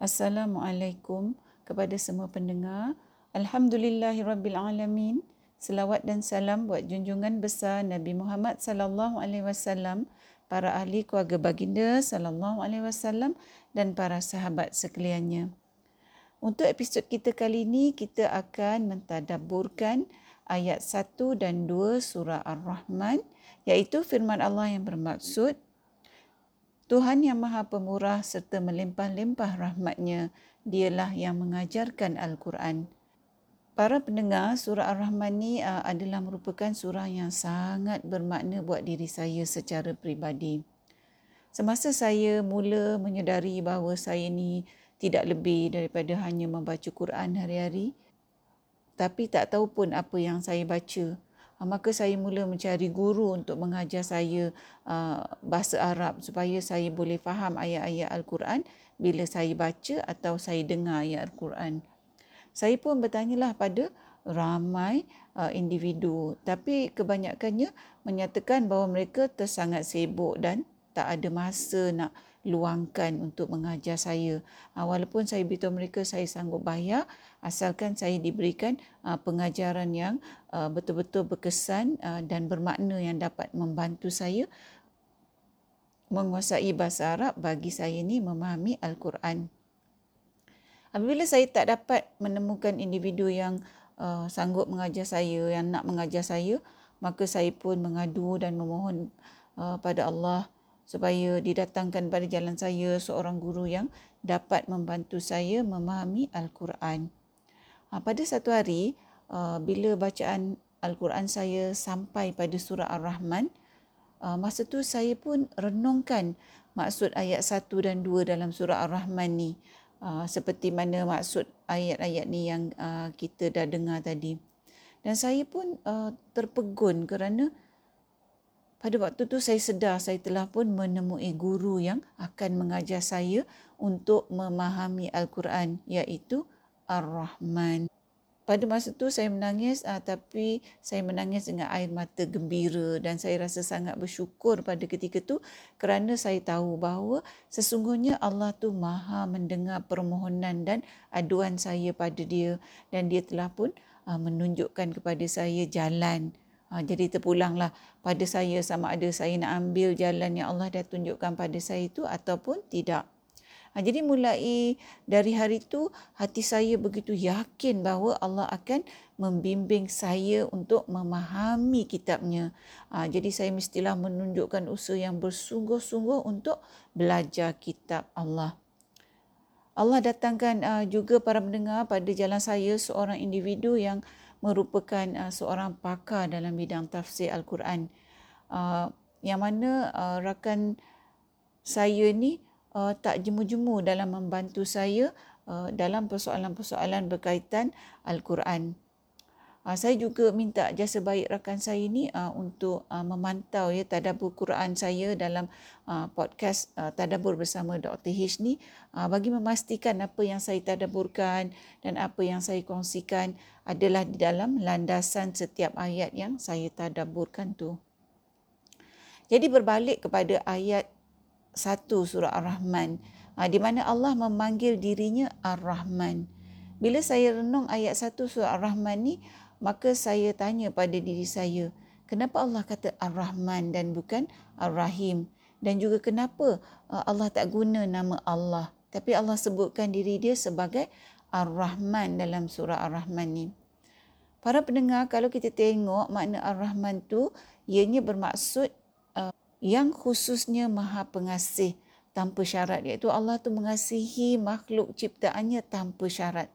Assalamualaikum kepada semua pendengar. Alhamdulillahirabbilalamin. Selawat dan salam buat junjungan besar Nabi Muhammad sallallahu alaihi wasallam, para ahli keluarga baginda sallallahu alaihi wasallam dan para sahabat sekaliannya. Untuk episod kita kali ini kita akan mentadabburkan ayat 1 dan 2 surah Ar-Rahman iaitu firman Allah yang bermaksud Tuhan yang maha pemurah serta melimpah-limpah rahmatnya, dialah yang mengajarkan Al-Quran. Para pendengar, surah Ar-Rahman ini uh, adalah merupakan surah yang sangat bermakna buat diri saya secara peribadi. Semasa saya mula menyedari bahawa saya ini tidak lebih daripada hanya membaca Quran hari-hari, tapi tak tahu pun apa yang saya baca, maka saya mula mencari guru untuk mengajar saya uh, bahasa Arab supaya saya boleh faham ayat-ayat Al-Quran bila saya baca atau saya dengar ayat Al-Quran. Saya pun bertanyalah pada ramai uh, individu tapi kebanyakannya menyatakan bahawa mereka tersangat sibuk dan tak ada masa nak luangkan untuk mengajar saya. Walaupun saya beritahu mereka saya sanggup bayar asalkan saya diberikan uh, pengajaran yang uh, betul-betul berkesan uh, dan bermakna yang dapat membantu saya menguasai bahasa Arab bagi saya ini memahami Al-Quran. Apabila saya tak dapat menemukan individu yang uh, sanggup mengajar saya, yang nak mengajar saya, maka saya pun mengadu dan memohon uh, pada Allah supaya didatangkan pada jalan saya seorang guru yang dapat membantu saya memahami Al-Quran. Ha, pada satu hari, uh, bila bacaan Al-Quran saya sampai pada surah Ar-Rahman, uh, masa tu saya pun renungkan maksud ayat satu dan dua dalam surah Ar-Rahman ni. Uh, seperti mana maksud ayat-ayat ni yang kita dah dengar tadi. Dan saya pun terpegun kerana pada waktu tu saya sedar saya telah pun menemui guru yang akan mengajar saya untuk memahami Al-Quran iaitu Ar-Rahman. Pada masa tu saya menangis uh, tapi saya menangis dengan air mata gembira dan saya rasa sangat bersyukur pada ketika tu kerana saya tahu bahawa sesungguhnya Allah tu maha mendengar permohonan dan aduan saya pada dia dan dia telah pun uh, menunjukkan kepada saya jalan Ha, jadi terpulanglah pada saya sama ada saya nak ambil jalan yang Allah dah tunjukkan pada saya itu ataupun tidak. Ha, jadi mulai dari hari itu hati saya begitu yakin bahawa Allah akan membimbing saya untuk memahami kitabnya. Ha, jadi saya mestilah menunjukkan usaha yang bersungguh-sungguh untuk belajar kitab Allah. Allah datangkan uh, juga para pendengar pada jalan saya seorang individu yang merupakan uh, seorang pakar dalam bidang tafsir Al-Quran uh, yang mana uh, rakan saya ni uh, tak jemu-jemu dalam membantu saya uh, dalam persoalan-persoalan berkaitan Al-Quran. Uh, saya juga minta jasa baik rakan saya ini uh, untuk uh, memantau ya tadabbur Quran saya dalam uh, podcast uh, tadabbur bersama Dr. H ni uh, bagi memastikan apa yang saya tadabburkan dan apa yang saya kongsikan adalah di dalam landasan setiap ayat yang saya tadabburkan tu. Jadi berbalik kepada ayat 1 surah Ar-Rahman uh, di mana Allah memanggil dirinya Ar-Rahman. Bila saya renung ayat 1 surah Ar-Rahman ni maka saya tanya pada diri saya, kenapa Allah kata Ar-Rahman dan bukan Ar-Rahim? Dan juga kenapa uh, Allah tak guna nama Allah, tapi Allah sebutkan diri dia sebagai Ar-Rahman dalam surah Ar-Rahman ni. Para pendengar, kalau kita tengok makna Ar-Rahman tu, ianya bermaksud yang khususnya maha pengasih tanpa syarat. Iaitu Allah tu mengasihi makhluk ciptaannya tanpa syarat.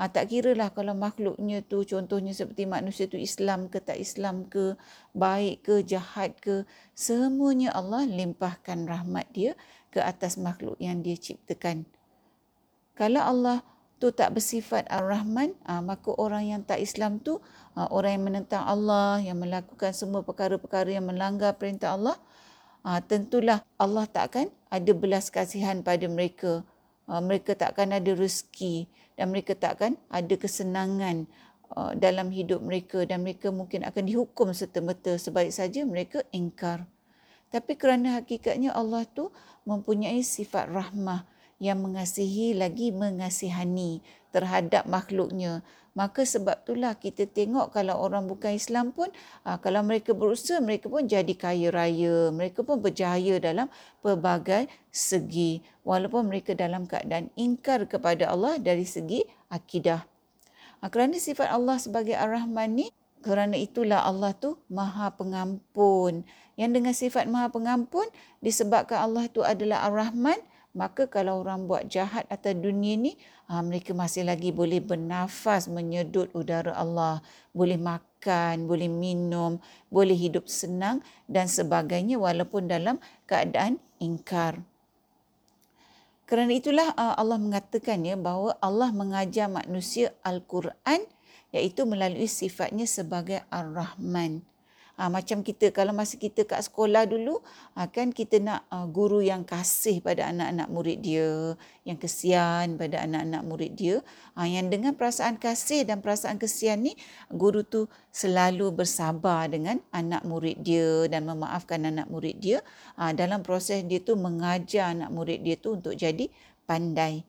Ha, tak kira lah kalau makhluknya tu contohnya seperti manusia tu Islam ke tak Islam ke, baik ke, jahat ke, semuanya Allah limpahkan rahmat dia ke atas makhluk yang dia ciptakan. Kalau Allah tu tak bersifat Ar-Rahman, ha, maka orang yang tak Islam tu, ha, orang yang menentang Allah, yang melakukan semua perkara-perkara yang melanggar perintah Allah, ha, tentulah Allah tak akan ada belas kasihan pada mereka. Ha, mereka tak akan ada rezeki dan mereka takkan ada kesenangan uh, dalam hidup mereka dan mereka mungkin akan dihukum serta-merta sebaik saja mereka ingkar. Tapi kerana hakikatnya Allah tu mempunyai sifat rahmah yang mengasihi lagi mengasihani terhadap makhluknya. Maka sebab itulah kita tengok kalau orang bukan Islam pun aa, kalau mereka berusaha mereka pun jadi kaya raya, mereka pun berjaya dalam pelbagai segi walaupun mereka dalam keadaan ingkar kepada Allah dari segi akidah. Ha, kerana sifat Allah sebagai Ar-Rahman ni kerana itulah Allah tu Maha Pengampun. Yang dengan sifat Maha Pengampun disebabkan Allah tu adalah Ar-Rahman, maka kalau orang buat jahat atas dunia ni, ha, mereka masih lagi boleh bernafas menyedut udara Allah, boleh makan, boleh minum, boleh hidup senang dan sebagainya walaupun dalam keadaan ingkar. Kerana itulah uh, Allah mengatakan ya bahawa Allah mengajar manusia Al-Quran iaitu melalui sifatnya sebagai Ar-Rahman. Ha, macam kita kalau masa kita kat sekolah dulu ha, kan kita nak uh, guru yang kasih pada anak-anak murid dia, yang kesian pada anak-anak murid dia. Ha, yang dengan perasaan kasih dan perasaan kesian ni guru tu selalu bersabar dengan anak murid dia dan memaafkan anak murid dia ha, dalam proses dia tu mengajar anak murid dia tu untuk jadi pandai.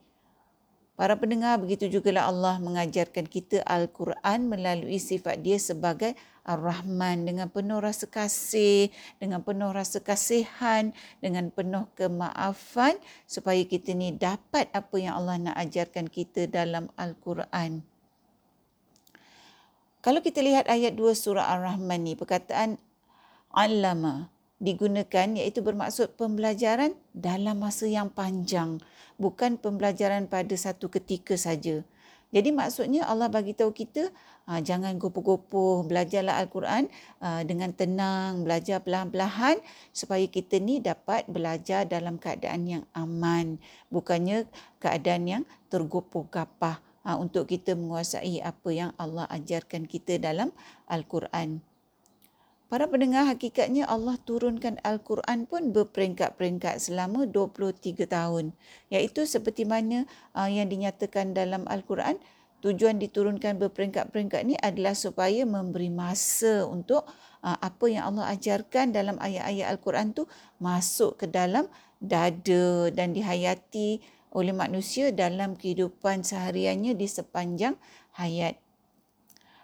Para pendengar, begitu juga lah Allah mengajarkan kita Al-Quran melalui sifat dia sebagai Ar-Rahman dengan penuh rasa kasih, dengan penuh rasa kasihan, dengan penuh kemaafan supaya kita ni dapat apa yang Allah nak ajarkan kita dalam Al-Quran. Kalau kita lihat ayat 2 surah Ar-Rahman ni, perkataan Allama digunakan iaitu bermaksud pembelajaran dalam masa yang panjang bukan pembelajaran pada satu ketika saja. Jadi maksudnya Allah bagi tahu kita uh, jangan gopoh-gopoh belajarlah al-Quran uh, dengan tenang, belajar perlahan-lahan supaya kita ni dapat belajar dalam keadaan yang aman, bukannya keadaan yang tergopoh-gapah uh, untuk kita menguasai apa yang Allah ajarkan kita dalam al-Quran. Para pendengar hakikatnya Allah turunkan Al-Quran pun berperingkat-peringkat selama 23 tahun. Iaitu seperti mana uh, yang dinyatakan dalam Al-Quran, tujuan diturunkan berperingkat-peringkat ni adalah supaya memberi masa untuk uh, apa yang Allah ajarkan dalam ayat-ayat Al-Quran tu masuk ke dalam dada dan dihayati oleh manusia dalam kehidupan sehariannya di sepanjang hayat.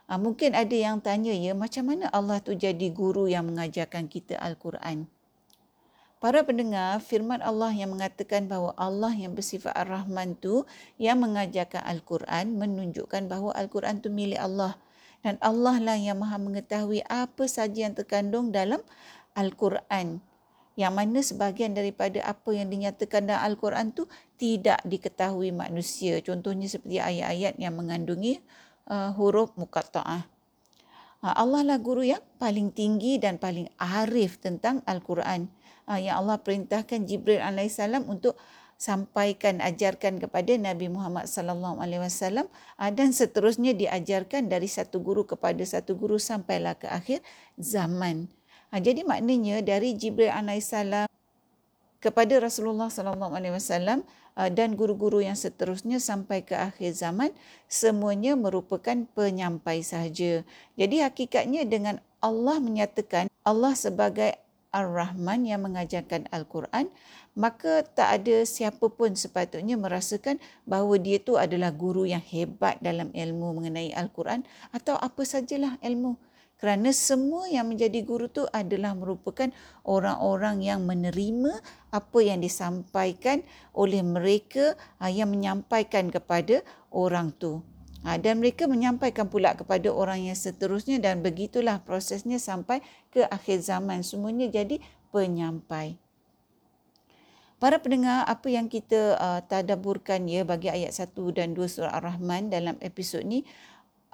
Ha, mungkin ada yang tanya ya macam mana Allah tu jadi guru yang mengajarkan kita Al-Quran. Para pendengar, firman Allah yang mengatakan bahawa Allah yang bersifat Ar-Rahman tu yang mengajarkan Al-Quran menunjukkan bahawa Al-Quran tu milik Allah. Dan Allah lah yang maha mengetahui apa saja yang terkandung dalam Al-Quran. Yang mana sebahagian daripada apa yang dinyatakan dalam Al-Quran tu tidak diketahui manusia. Contohnya seperti ayat-ayat yang mengandungi uh, huruf muqatta'ah. Uh, Allah lah guru yang paling tinggi dan paling arif tentang Al-Quran. Uh, yang Allah perintahkan Jibril AS untuk sampaikan ajarkan kepada Nabi Muhammad wasallam uh, dan seterusnya diajarkan dari satu guru kepada satu guru sampailah ke akhir zaman. Jadi maknanya dari Jibril AS kepada Rasulullah sallallahu alaihi wasallam Uh, dan guru-guru yang seterusnya sampai ke akhir zaman semuanya merupakan penyampai sahaja. Jadi hakikatnya dengan Allah menyatakan Allah sebagai Ar-Rahman yang mengajarkan Al-Quran, maka tak ada siapa pun sepatutnya merasakan bahawa dia tu adalah guru yang hebat dalam ilmu mengenai Al-Quran atau apa sajalah ilmu kerana semua yang menjadi guru tu adalah merupakan orang-orang yang menerima apa yang disampaikan oleh mereka ah, yang menyampaikan kepada orang tu. Ah, dan mereka menyampaikan pula kepada orang yang seterusnya dan begitulah prosesnya sampai ke akhir zaman. Semuanya jadi penyampai. Para pendengar, apa yang kita uh, tadaburkan ya bagi ayat 1 dan 2 surah Ar-Rahman dalam episod ni,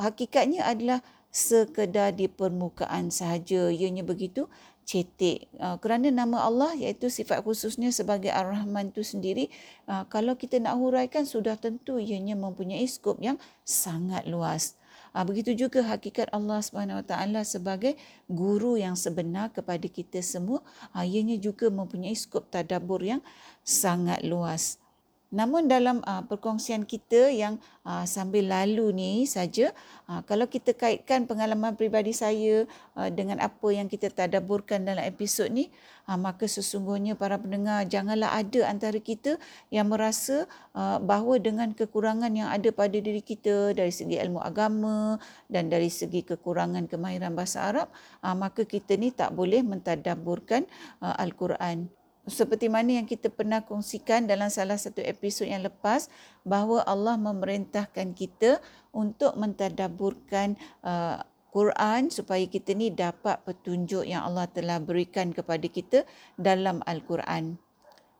hakikatnya adalah sekedar di permukaan sahaja. Ianya begitu cetek. Uh, kerana nama Allah iaitu sifat khususnya sebagai Ar-Rahman itu sendiri uh, kalau kita nak huraikan sudah tentu ianya mempunyai skop yang sangat luas. Uh, begitu juga hakikat Allah Taala sebagai guru yang sebenar kepada kita semua. Ianya juga mempunyai skop tadabbur yang sangat luas Namun dalam uh, perkongsian kita yang uh, sambil lalu ni saja, uh, kalau kita kaitkan pengalaman peribadi saya uh, dengan apa yang kita tadaburkan dalam episod ni, uh, maka sesungguhnya para pendengar janganlah ada antara kita yang merasa uh, bahawa dengan kekurangan yang ada pada diri kita dari segi ilmu agama dan dari segi kekurangan kemahiran bahasa Arab, uh, maka kita ni tak boleh mentadaburkan uh, Al-Quran seperti mana yang kita pernah kongsikan dalam salah satu episod yang lepas bahawa Allah memerintahkan kita untuk mentadaburkan uh, Quran supaya kita ni dapat petunjuk yang Allah telah berikan kepada kita dalam Al-Quran.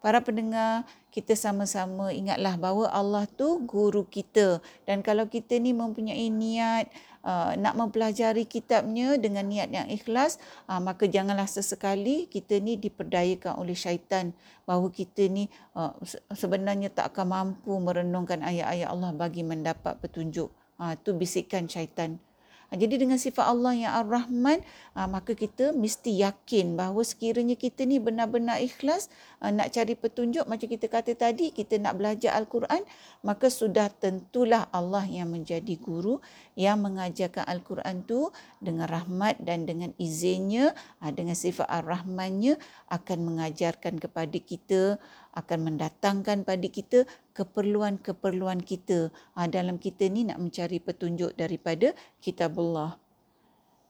Para pendengar, kita sama-sama ingatlah bahawa Allah tu guru kita. Dan kalau kita ni mempunyai niat uh, nak mempelajari kitabnya dengan niat yang ikhlas uh, maka janganlah sesekali kita ni diperdayakan oleh syaitan bahawa kita ni uh, sebenarnya tak akan mampu merenungkan ayat-ayat Allah bagi mendapat petunjuk. Uh, tu bisikan syaitan jadi dengan sifat Allah yang Ar-Rahman, ha, maka kita mesti yakin bahawa sekiranya kita ni benar-benar ikhlas ha, nak cari petunjuk macam kita kata tadi, kita nak belajar Al-Quran, maka sudah tentulah Allah yang menjadi guru yang mengajarkan Al-Quran tu dengan rahmat dan dengan izinnya, dengan sifat Ar-Rahmannya akan mengajarkan kepada kita akan mendatangkan pada kita keperluan-keperluan kita ha, dalam kita ni nak mencari petunjuk daripada kitabullah.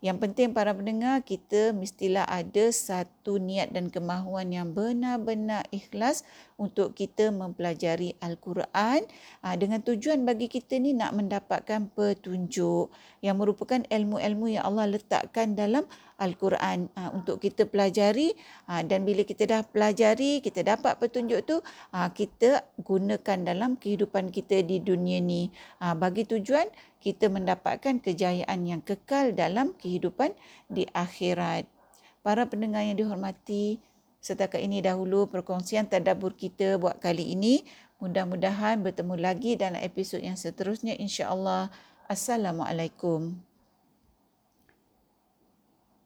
Yang penting para pendengar kita mestilah ada satu niat dan kemahuan yang benar-benar ikhlas untuk kita mempelajari Al-Quran ha, dengan tujuan bagi kita ni nak mendapatkan petunjuk yang merupakan ilmu-ilmu yang Allah letakkan dalam Al-Quran ha, untuk kita pelajari ha, dan bila kita dah pelajari kita dapat petunjuk tu ha, kita gunakan dalam kehidupan kita di dunia ni bagi tujuan kita mendapatkan kejayaan yang kekal dalam kehidupan di akhirat. Para pendengar yang dihormati, setakat ini dahulu perkongsian tadabbur kita buat kali ini. Mudah-mudahan bertemu lagi dalam episod yang seterusnya insya-Allah. Assalamualaikum.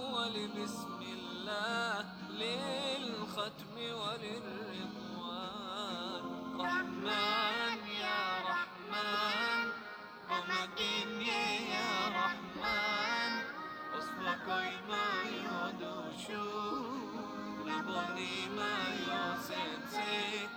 الأول بسم الله للختم وللرضوان. رحمن يا رحمن ومكني يا رحمن. أصلكي ما يدوشو لبني ما يسنسي.